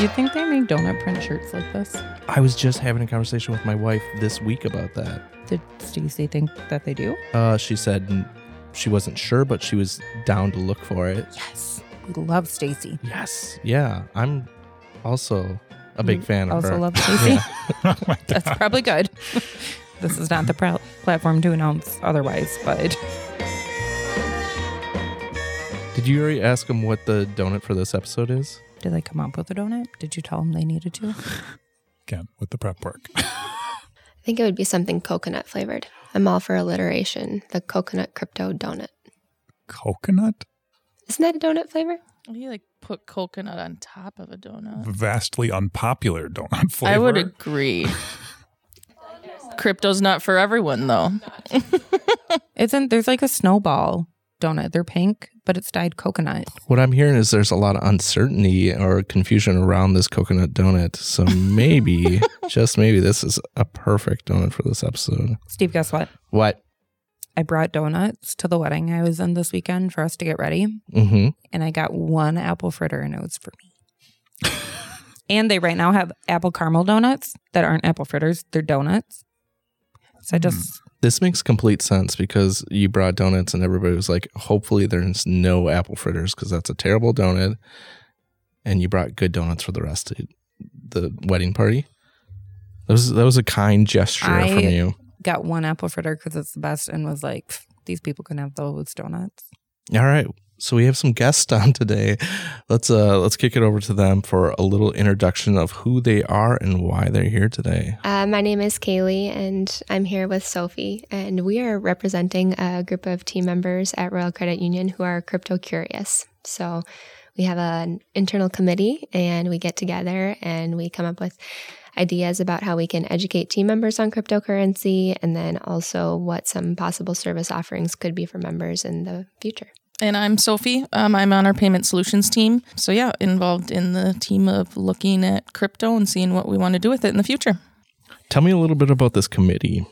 Do you think they make donut print shirts like this? I was just having a conversation with my wife this week about that. Did Stacy think that they do? Uh, she said she wasn't sure, but she was down to look for it. Yes. We love Stacy. Yes. Yeah. I'm also a big fan of her. Also love Stacy. Oh That's probably good. this is not the pr- platform to announce otherwise, but Did you already ask him what the donut for this episode is? Did they come up with a donut? Did you tell them they needed to? Again, with the prep work. I think it would be something coconut flavored. I'm all for alliteration. The coconut crypto donut. Coconut? Isn't that a donut flavor? You like put coconut on top of a donut. Vastly unpopular donut flavor. I would agree. Crypto's not for everyone though. Isn't there's like a snowball donut? They're pink, but it's dyed coconut. What I'm hearing is there's a lot of uncertainty or confusion around this coconut donut. So maybe, just maybe, this is a perfect donut for this episode. Steve, guess what? What? I brought donuts to the wedding I was in this weekend for us to get ready, Mm-hmm. and I got one apple fritter, and it was for me. and they right now have apple caramel donuts that aren't apple fritters; they're donuts. So I just This makes complete sense because you brought donuts and everybody was like, hopefully there's no apple fritters because that's a terrible donut. And you brought good donuts for the rest of the wedding party. That was that was a kind gesture from you. got one apple fritter because it's the best, and was like, these people can have those donuts. All right. So we have some guests on today. Let's uh let's kick it over to them for a little introduction of who they are and why they're here today. Uh, my name is Kaylee, and I'm here with Sophie, and we are representing a group of team members at Royal Credit Union who are crypto curious. So we have an internal committee, and we get together and we come up with ideas about how we can educate team members on cryptocurrency, and then also what some possible service offerings could be for members in the future. And I'm Sophie. Um, I'm on our payment solutions team. So yeah, involved in the team of looking at crypto and seeing what we want to do with it in the future. Tell me a little bit about this committee.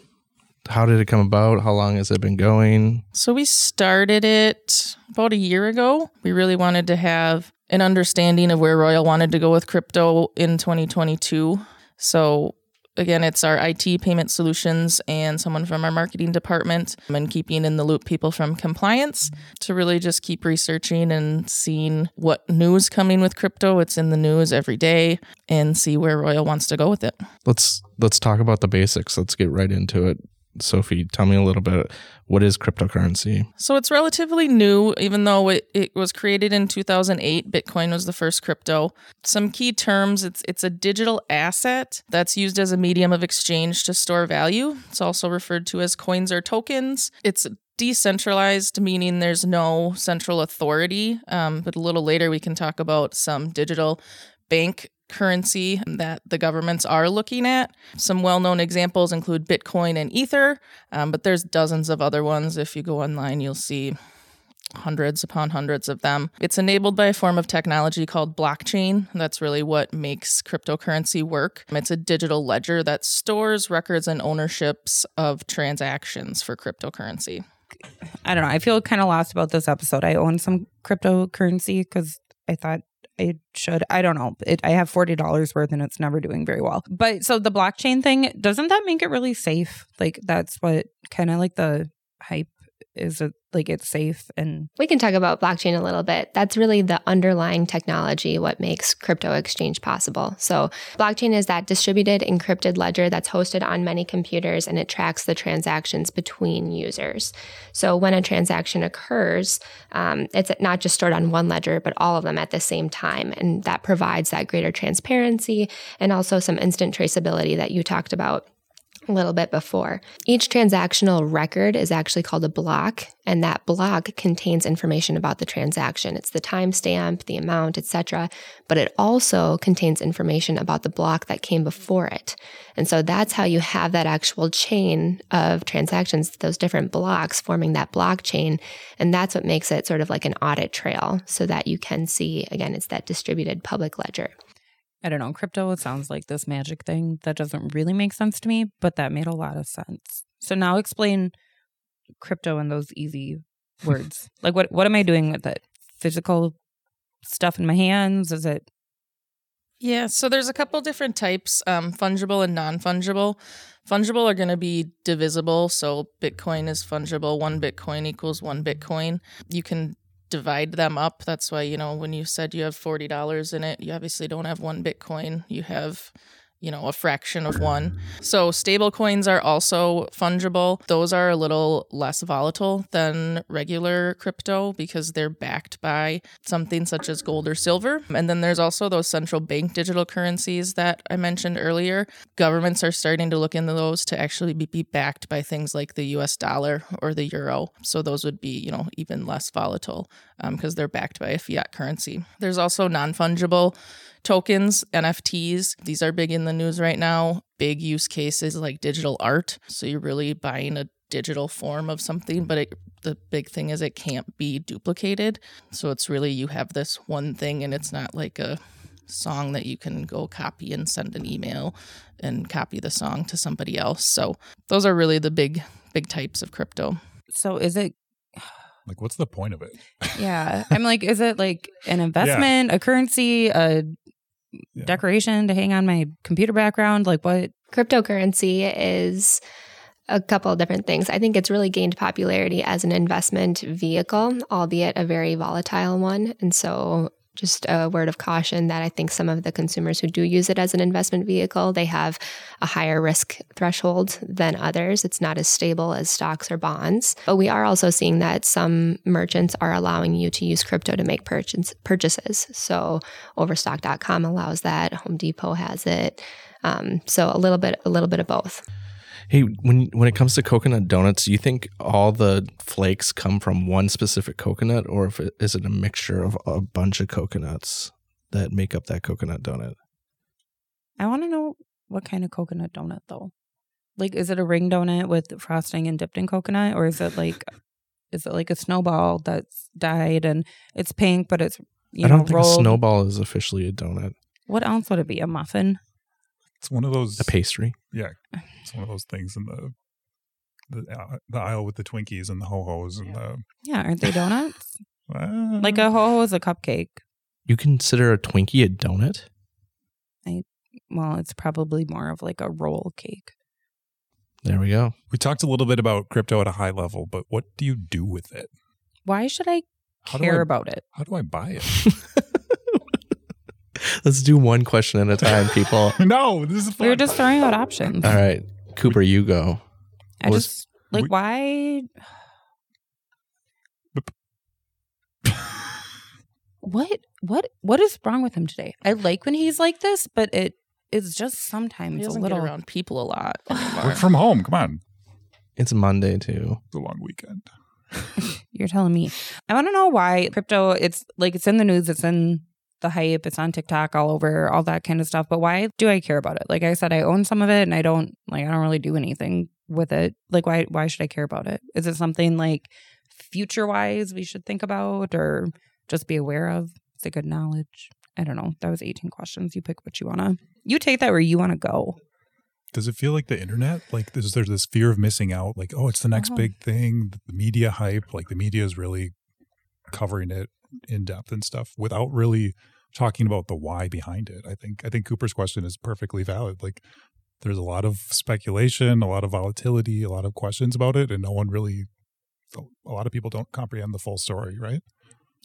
How did it come about? How long has it been going? So we started it about a year ago. We really wanted to have an understanding of where Royal wanted to go with crypto in 2022. So again, it's our IT payment solutions and someone from our marketing department and keeping in the loop people from compliance to really just keep researching and seeing what news coming with crypto. It's in the news every day and see where Royal wants to go with it. Let's let's talk about the basics. Let's get right into it. Sophie, tell me a little bit. What is cryptocurrency? So it's relatively new, even though it, it was created in 2008. Bitcoin was the first crypto. Some key terms it's, it's a digital asset that's used as a medium of exchange to store value. It's also referred to as coins or tokens. It's decentralized, meaning there's no central authority. Um, but a little later, we can talk about some digital bank currency that the governments are looking at. Some well known examples include Bitcoin and Ether, um, but there's dozens of other ones. If you go online, you'll see hundreds upon hundreds of them. It's enabled by a form of technology called blockchain. That's really what makes cryptocurrency work. It's a digital ledger that stores records and ownerships of transactions for cryptocurrency. I don't know. I feel kind of lost about this episode. I own some cryptocurrency because I thought I should. I don't know. It, I have forty dollars worth, and it's never doing very well. But so the blockchain thing doesn't that make it really safe? Like that's what kind of like the hype is. It like it's safe and We can talk about blockchain a little bit. That's really the underlying technology, what makes crypto exchange possible. So, blockchain is that distributed encrypted ledger that's hosted on many computers and it tracks the transactions between users. So, when a transaction occurs, um, it's not just stored on one ledger, but all of them at the same time. And that provides that greater transparency and also some instant traceability that you talked about a little bit before. Each transactional record is actually called a block, and that block contains information about the transaction. It's the timestamp, the amount, etc., but it also contains information about the block that came before it. And so that's how you have that actual chain of transactions, those different blocks forming that blockchain, and that's what makes it sort of like an audit trail so that you can see again it's that distributed public ledger. I don't know. Crypto it sounds like this magic thing that doesn't really make sense to me, but that made a lot of sense. So now explain crypto in those easy words. like what what am I doing with it? Physical stuff in my hands? Is it Yeah, so there's a couple different types um, fungible and non fungible. Fungible are going to be divisible. So Bitcoin is fungible. One Bitcoin equals one Bitcoin. You can divide them up. That's why, you know, when you said you have $40 in it, you obviously don't have one Bitcoin. You have you know, a fraction of one. So stable coins are also fungible. Those are a little less volatile than regular crypto because they're backed by something such as gold or silver. And then there's also those central bank digital currencies that I mentioned earlier. Governments are starting to look into those to actually be, be backed by things like the US dollar or the euro. So those would be, you know, even less volatile because um, they're backed by a fiat currency. There's also non fungible tokens, NFTs. These are big in the news right now. Big use cases like digital art. So you're really buying a digital form of something, but it, the big thing is it can't be duplicated. So it's really you have this one thing and it's not like a song that you can go copy and send an email and copy the song to somebody else. So those are really the big big types of crypto. So is it like what's the point of it? Yeah. I'm like is it like an investment, yeah. a currency, a yeah. decoration to hang on my computer background? Like what? Cryptocurrency is a couple of different things. I think it's really gained popularity as an investment vehicle, albeit a very volatile one. And so just a word of caution that I think some of the consumers who do use it as an investment vehicle, they have a higher risk threshold than others. It's not as stable as stocks or bonds. But we are also seeing that some merchants are allowing you to use crypto to make purchase, purchases. So overstock.com allows that, Home Depot has it. Um, so a little bit a little bit of both. Hey, when when it comes to coconut donuts, do you think all the flakes come from one specific coconut, or if it, is it a mixture of a bunch of coconuts that make up that coconut donut? I want to know what kind of coconut donut though. Like, is it a ring donut with frosting and dipped in coconut, or is it like, is it like a snowball that's dyed and it's pink, but it's you know, I don't know, think rolled? a snowball is officially a donut. What else would it be? A muffin? It's one of those a pastry. Yeah, it's one of those things in the the, uh, the aisle with the Twinkies and the ho hos and the yeah, aren't they donuts? uh, like a ho ho is a cupcake. You consider a Twinkie a donut? I well, it's probably more of like a roll cake. There we go. We talked a little bit about crypto at a high level, but what do you do with it? Why should I care I, about it? How do I buy it? Let's do one question at a time, people. no, this is fun. We are just throwing out options. All right, Cooper, you go. I Was, just like we, why. what what what is wrong with him today? I like when he's like this, but it it's just sometimes a little around people a lot. Work from home. Come on. It's Monday too. It's a long weekend. You're telling me. I want to know why crypto. It's like it's in the news. It's in the hype. It's on TikTok all over, all that kind of stuff. But why do I care about it? Like I said, I own some of it and I don't like I don't really do anything with it. Like why why should I care about it? Is it something like future wise we should think about or just be aware of? It's a good knowledge. I don't know. That was 18 questions. You pick what you wanna you take that where you wanna go. Does it feel like the internet? Like there's there's this fear of missing out, like, oh, it's the next uh-huh. big thing, the media hype, like the media is really covering it in depth and stuff without really talking about the why behind it. I think I think Cooper's question is perfectly valid. Like there's a lot of speculation, a lot of volatility, a lot of questions about it, and no one really a lot of people don't comprehend the full story, right?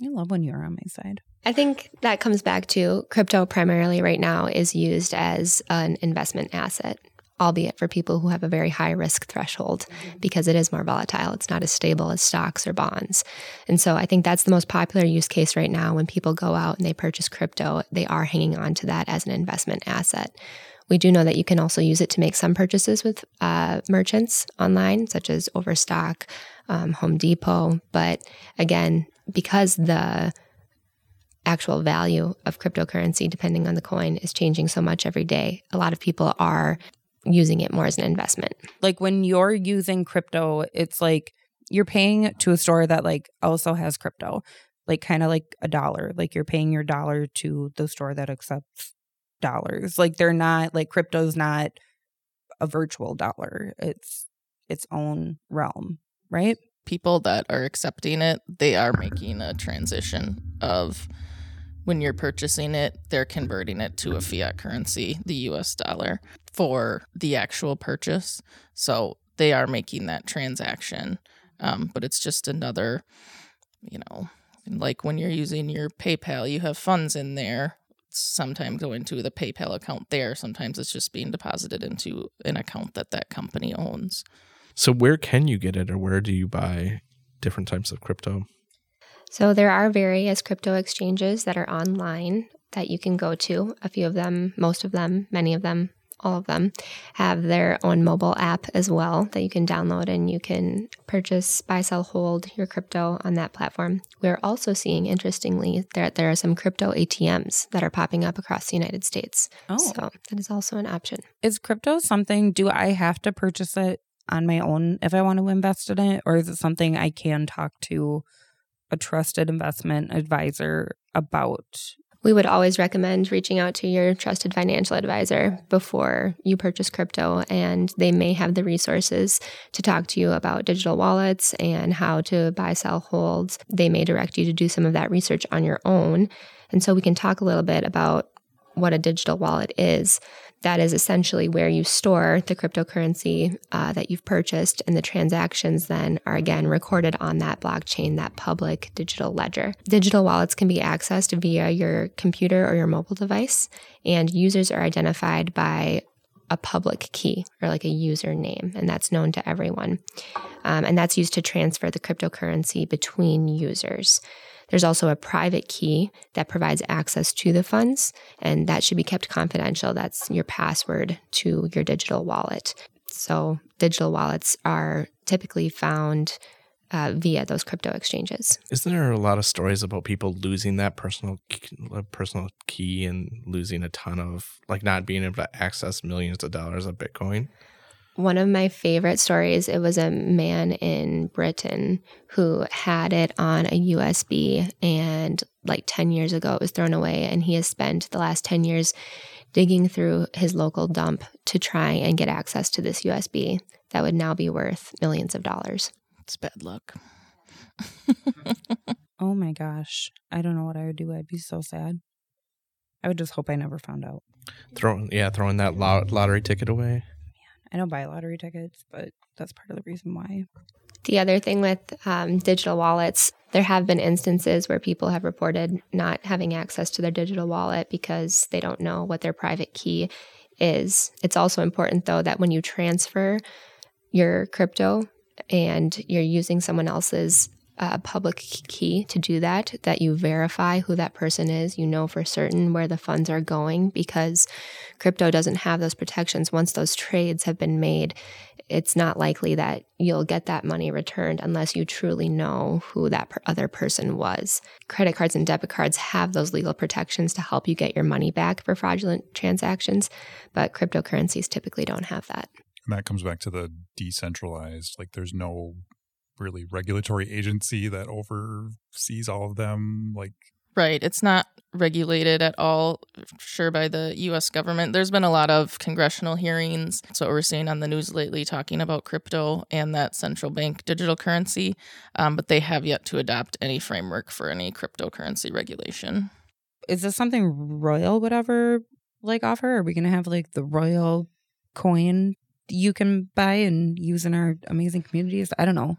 I love when you're on my side. I think that comes back to crypto primarily right now is used as an investment asset albeit for people who have a very high risk threshold because it is more volatile. It's not as stable as stocks or bonds. And so I think that's the most popular use case right now when people go out and they purchase crypto, they are hanging on to that as an investment asset. We do know that you can also use it to make some purchases with uh, merchants online, such as Overstock, um, Home Depot. But again, because the actual value of cryptocurrency, depending on the coin, is changing so much every day, a lot of people are using it more as an investment. Like when you're using crypto, it's like you're paying to a store that like also has crypto, like kind of like a dollar. Like you're paying your dollar to the store that accepts dollars. Like they're not like crypto's not a virtual dollar. It's its own realm, right? People that are accepting it, they are making a transition of when you're purchasing it, they're converting it to a fiat currency, the US dollar, for the actual purchase. So they are making that transaction. Um, but it's just another, you know, like when you're using your PayPal, you have funds in there. Sometimes go into the PayPal account there. Sometimes it's just being deposited into an account that that company owns. So where can you get it, or where do you buy different types of crypto? So there are various crypto exchanges that are online that you can go to. A few of them, most of them, many of them, all of them have their own mobile app as well that you can download and you can purchase, buy, sell, hold your crypto on that platform. We're also seeing, interestingly, that there are some crypto ATMs that are popping up across the United States. Oh. So that is also an option. Is crypto something, do I have to purchase it on my own if I want to invest in it? Or is it something I can talk to a trusted investment advisor about? We would always recommend reaching out to your trusted financial advisor before you purchase crypto, and they may have the resources to talk to you about digital wallets and how to buy, sell, hold. They may direct you to do some of that research on your own. And so we can talk a little bit about what a digital wallet is. That is essentially where you store the cryptocurrency uh, that you've purchased, and the transactions then are again recorded on that blockchain, that public digital ledger. Digital wallets can be accessed via your computer or your mobile device, and users are identified by a public key or like a username, and that's known to everyone. Um, and that's used to transfer the cryptocurrency between users. There's also a private key that provides access to the funds, and that should be kept confidential. That's your password to your digital wallet. So, digital wallets are typically found uh, via those crypto exchanges. Isn't there a lot of stories about people losing that personal personal key and losing a ton of like not being able to access millions of dollars of Bitcoin? One of my favorite stories, it was a man in Britain who had it on a USB and like 10 years ago it was thrown away and he has spent the last 10 years digging through his local dump to try and get access to this USB that would now be worth millions of dollars. It's bad luck. oh my gosh. I don't know what I would do. I'd be so sad. I would just hope I never found out. Throwing yeah, throwing that lottery ticket away. I don't buy lottery tickets, but that's part of the reason why. The other thing with um, digital wallets, there have been instances where people have reported not having access to their digital wallet because they don't know what their private key is. It's also important, though, that when you transfer your crypto and you're using someone else's uh, public key to do that, that you verify who that person is. You know for certain where the funds are going because crypto doesn't have those protections. Once those trades have been made, it's not likely that you'll get that money returned unless you truly know who that other person was. Credit cards and debit cards have those legal protections to help you get your money back for fraudulent transactions, but cryptocurrencies typically don't have that. And that comes back to the decentralized, like there's no really regulatory agency that oversees all of them like Right. It's not regulated at all, sure, by the US government. There's been a lot of congressional hearings. That's what we're seeing on the news lately, talking about crypto and that central bank digital currency. Um, but they have yet to adopt any framework for any cryptocurrency regulation. Is this something Royal would ever like offer? Are we going to have like the Royal coin you can buy and use in our amazing communities? I don't know.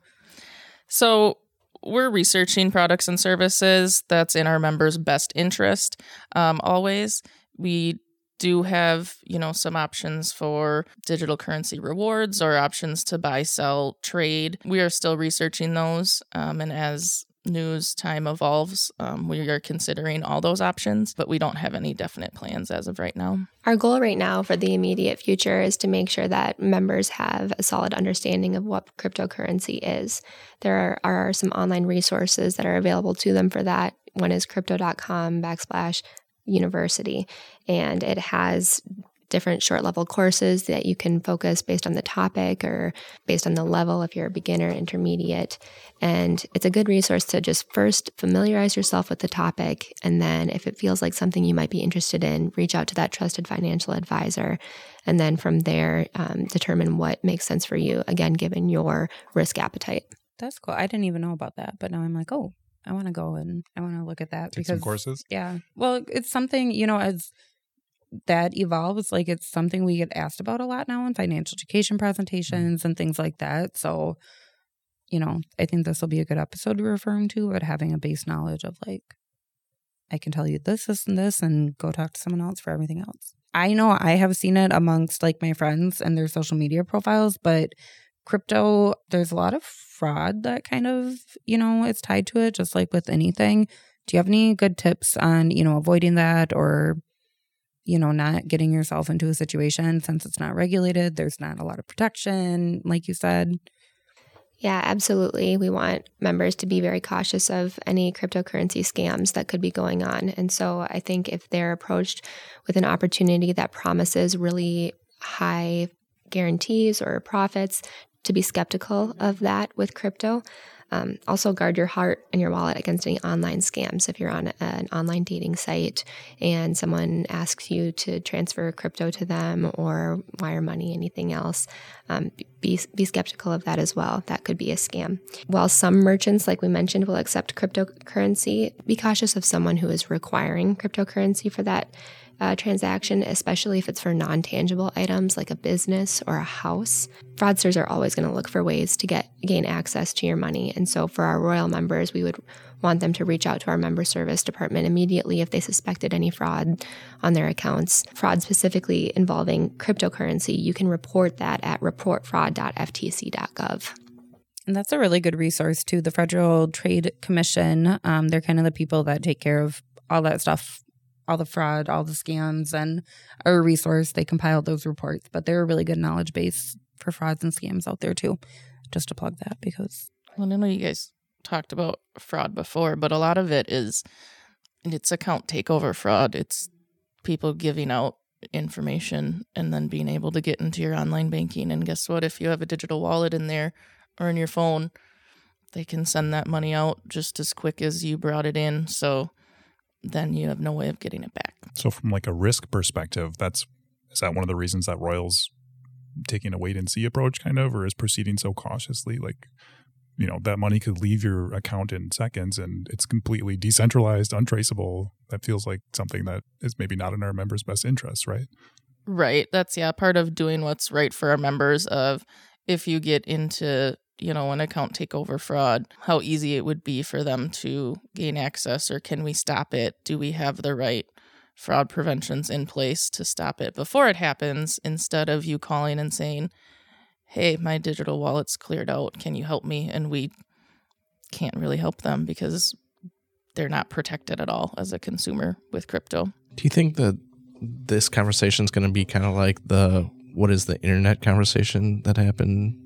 So we're researching products and services that's in our members' best interest. Um, always, we do have you know some options for digital currency rewards or options to buy, sell, trade. We are still researching those, um, and as news time evolves, um, we are considering all those options, but we don't have any definite plans as of right now. Our goal right now for the immediate future is to make sure that members have a solid understanding of what cryptocurrency is. There are, are some online resources that are available to them for that. One is crypto.com backslash university, and it has different short level courses that you can focus based on the topic or based on the level if you're a beginner, intermediate. And it's a good resource to just first familiarize yourself with the topic. And then if it feels like something you might be interested in, reach out to that trusted financial advisor. And then from there, um, determine what makes sense for you, again, given your risk appetite. That's cool. I didn't even know about that, but now I'm like, oh, I want to go and I want to look at that Take because some courses. yeah. Well, it's something, you know, as that evolves, like it's something we get asked about a lot now in financial education mm-hmm. presentations and things like that. So, you know, I think this will be a good episode we're referring to, but having a base knowledge of like, I can tell you this, this, and this, and go talk to someone else for everything else. I know I have seen it amongst like my friends and their social media profiles, but crypto, there's a lot of fraud that kind of, you know, it's tied to it, just like with anything. Do you have any good tips on, you know, avoiding that or, you know, not getting yourself into a situation since it's not regulated? There's not a lot of protection, like you said. Yeah, absolutely. We want members to be very cautious of any cryptocurrency scams that could be going on. And so I think if they're approached with an opportunity that promises really high guarantees or profits, to be skeptical of that with crypto. Um, also, guard your heart and your wallet against any online scams. If you're on an online dating site and someone asks you to transfer crypto to them or wire money, anything else, um, be, be skeptical of that as well. That could be a scam. While some merchants, like we mentioned, will accept cryptocurrency, be cautious of someone who is requiring cryptocurrency for that uh, transaction, especially if it's for non tangible items like a business or a house. Fraudsters are always going to look for ways to get gain access to your money. And so for our Royal members, we would want them to reach out to our member service department immediately if they suspected any fraud on their accounts. Fraud specifically involving cryptocurrency, you can report that at reportfraud.ftc.gov. And that's a really good resource too. The Federal Trade Commission, um, they're kind of the people that take care of all that stuff all the fraud, all the scams, and a resource. They compiled those reports, but they're a really good knowledge base for frauds and scams out there too. Just to plug that because. Well, I know you guys talked about fraud before, but a lot of it is it's account takeover fraud. It's people giving out information and then being able to get into your online banking. And guess what? If you have a digital wallet in there or in your phone, they can send that money out just as quick as you brought it in. So then you have no way of getting it back. So from like a risk perspective, that's is that one of the reasons that Royals taking a wait and see approach kind of or is proceeding so cautiously? Like you know that money could leave your account in seconds and it's completely decentralized untraceable. That feels like something that is maybe not in our members best interest right? Right. That's yeah part of doing what's right for our members of if you get into you know, an account takeover fraud, how easy it would be for them to gain access, or can we stop it? Do we have the right fraud preventions in place to stop it before it happens instead of you calling and saying, Hey, my digital wallet's cleared out. Can you help me? And we can't really help them because they're not protected at all as a consumer with crypto. Do you think that this conversation is going to be kind of like the what is the internet conversation that happened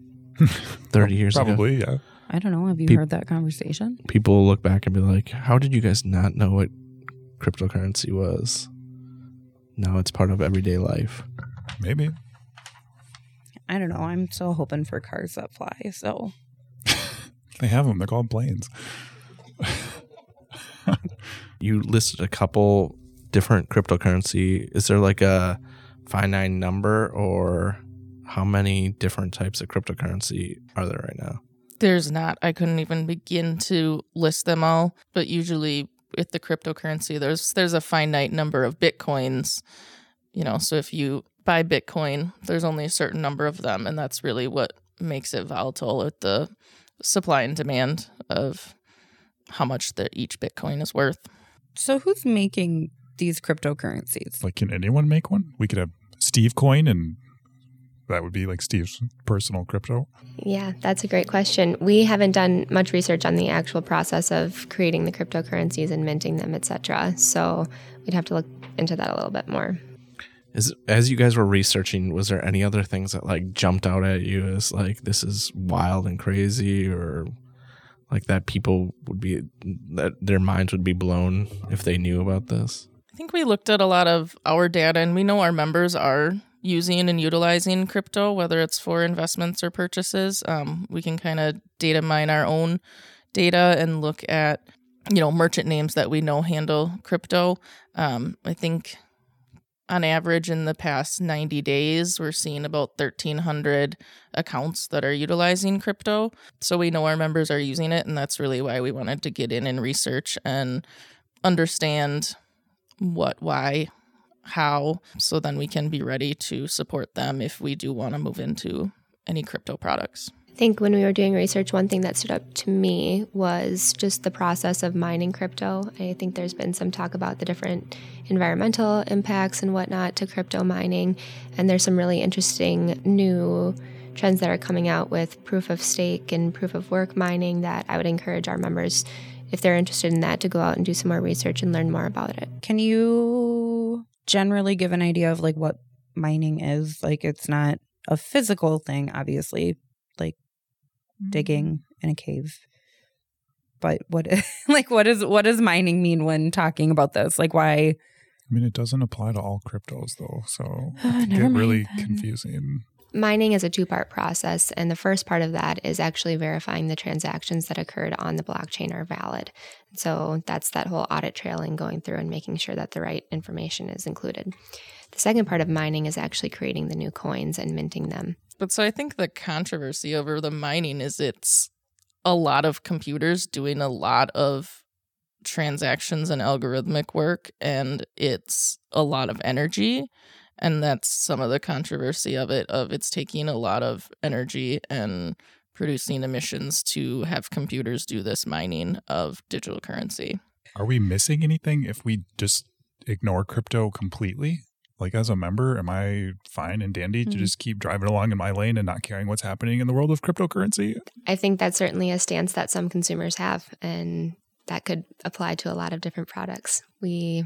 30 years Probably, ago. yeah. I don't know. Have you Pe- heard that conversation? People look back and be like, how did you guys not know what cryptocurrency was? Now it's part of everyday life. Maybe. I don't know. I'm still hoping for cars that fly. So They have them. They're called planes. You listed a couple different cryptocurrency. Is there like a finite number or how many different types of cryptocurrency are there right now? There's not. I couldn't even begin to list them all. But usually with the cryptocurrency, there's there's a finite number of bitcoins. You know, so if you buy Bitcoin, there's only a certain number of them, and that's really what makes it volatile with the supply and demand of how much that each Bitcoin is worth. So who's making these cryptocurrencies? Like, can anyone make one? We could have Steve Coin, and that would be like Steve's personal crypto. Yeah, that's a great question. We haven't done much research on the actual process of creating the cryptocurrencies and minting them, etc. So we'd have to look into that a little bit more. Is as you guys were researching, was there any other things that like jumped out at you as like this is wild and crazy or like that people would be that their minds would be blown if they knew about this? I think we looked at a lot of our data and we know our members are using and utilizing crypto, whether it's for investments or purchases. Um, we can kind of data mine our own data and look at, you know, merchant names that we know handle crypto. Um, I think on average in the past 90 days we're seeing about 1300 accounts that are utilizing crypto so we know our members are using it and that's really why we wanted to get in and research and understand what why how so then we can be ready to support them if we do want to move into any crypto products I think when we were doing research, one thing that stood up to me was just the process of mining crypto. I think there's been some talk about the different environmental impacts and whatnot to crypto mining, and there's some really interesting new trends that are coming out with proof of stake and proof of work mining that I would encourage our members, if they're interested in that, to go out and do some more research and learn more about it. Can you generally give an idea of like what mining is? Like it's not a physical thing, obviously, like digging in a cave. But what like what is what does mining mean when talking about this? Like why I mean, it doesn't apply to all cryptos though, so it Uh, can get really then. confusing. Mining is a two part process, and the first part of that is actually verifying the transactions that occurred on the blockchain are valid. So that's that whole audit trail and going through and making sure that the right information is included. The second part of mining is actually creating the new coins and minting them. But so I think the controversy over the mining is it's a lot of computers doing a lot of transactions and algorithmic work, and it's a lot of energy. And that's some of the controversy of it, of it's taking a lot of energy and producing emissions to have computers do this mining of digital currency. Are we missing anything if we just ignore crypto completely? Like as a member, am I fine and dandy to Mhm. just keep driving along in my lane and not caring what's happening in the world of cryptocurrency? I think that's certainly a stance that some consumers have, and that could apply to a lot of different products. We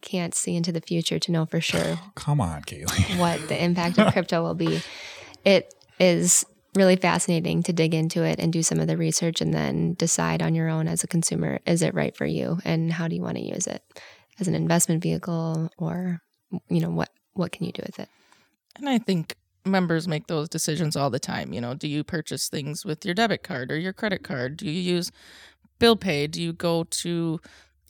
can't see into the future to know for sure Come on, Kaylee. what the impact of crypto will be. It is really fascinating to dig into it and do some of the research and then decide on your own as a consumer is it right for you and how do you want to use it as an investment vehicle or you know what what can you do with it And I think members make those decisions all the time. You know, do you purchase things with your debit card or your credit card? Do you use bill pay? Do you go to,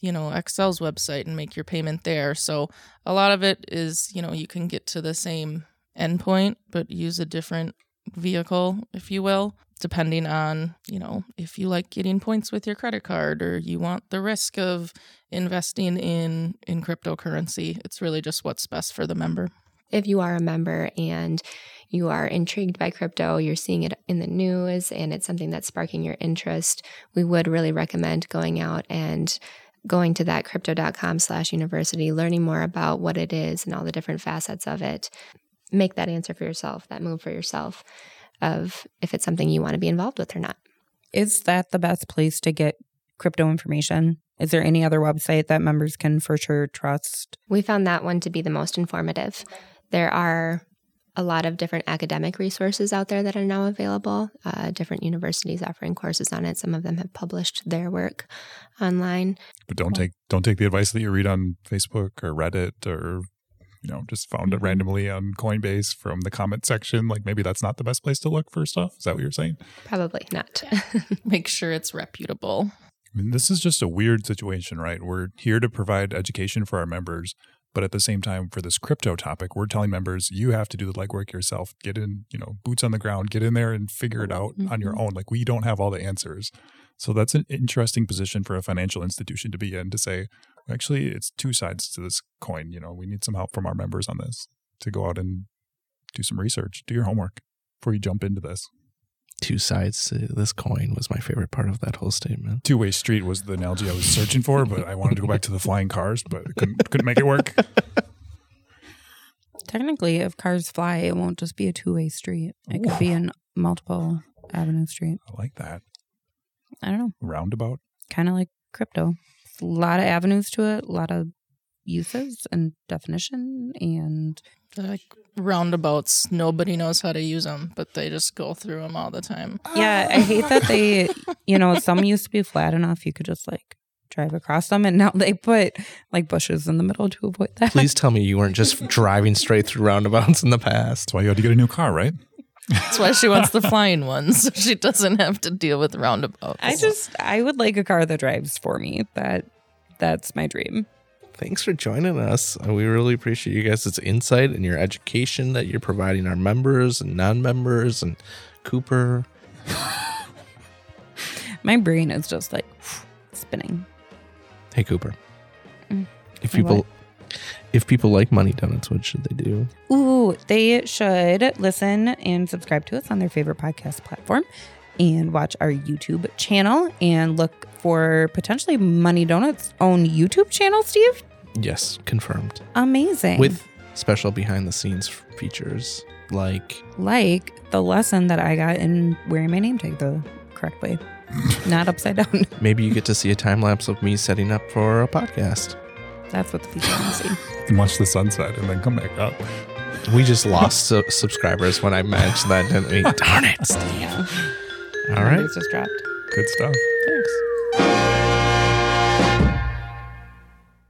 you know, Xcel's website and make your payment there? So a lot of it is, you know, you can get to the same endpoint, but use a different vehicle, if you will, depending on, you know, if you like getting points with your credit card or you want the risk of investing in in cryptocurrency. It's really just what's best for the member. if you are a member and you are intrigued by crypto, you're seeing it in the news and it's something that's sparking your interest, we would really recommend going out and going to that crypto.com slash university, learning more about what it is and all the different facets of it. Make that answer for yourself, that move for yourself of if it's something you want to be involved with or not. is that the best place to get crypto information? Is there any other website that members can for sure trust? We found that one to be the most informative. There are a lot of different academic resources out there that are now available. Uh, different universities offering courses on it. Some of them have published their work online. But don't take don't take the advice that you read on Facebook or Reddit or you know just found it randomly on Coinbase from the comment section. Like maybe that's not the best place to look for stuff. Is that what you're saying? Probably not. Make sure it's reputable. I mean, this is just a weird situation, right? We're here to provide education for our members, but at the same time, for this crypto topic, we're telling members you have to do the legwork yourself. Get in, you know, boots on the ground, get in there and figure it out on your mm-hmm. own. Like we don't have all the answers. So that's an interesting position for a financial institution to be in to say, actually, it's two sides to this coin. You know, we need some help from our members on this to go out and do some research, do your homework before you jump into this. Two sides to this coin was my favorite part of that whole statement. Two way street was the analogy I was searching for, but I wanted to go back to the flying cars, but couldn't couldn't make it work. Technically, if cars fly, it won't just be a two way street. It could be a multiple avenue street. I like that I don't know. roundabout. Kind of like crypto. A lot of avenues to it, a lot of uses and definition. And They're like roundabouts. Nobody knows how to use them, but they just go through them all the time. yeah, I hate that they, you know, some used to be flat enough you could just like drive across them. And now they put like bushes in the middle to avoid that. Please tell me you weren't just driving straight through roundabouts in the past. That's why you had to get a new car, right? That's why she wants the flying ones, so she doesn't have to deal with roundabouts. I just, I would like a car that drives for me. That, that's my dream. Thanks for joining us. Uh, We really appreciate you guys' insight and your education that you're providing our members and non-members and Cooper. My brain is just like spinning. Hey Cooper. Mm. If people what? if people like money donuts, what should they do? Ooh, they should listen and subscribe to us on their favorite podcast platform and watch our YouTube channel and look for potentially Money Donuts' own YouTube channel, Steve. Yes, confirmed. Amazing. With special behind the scenes features like like the lesson that I got in wearing my name tag the correct way, not upside down. maybe you get to see a time lapse of me setting up for a podcast. That's what the future wants to see. And watch the sunset and then come back up. We just lost su- subscribers when I mentioned that, didn't we? Darn it. Yeah. All right. It's just dropped. Good stuff. Thanks.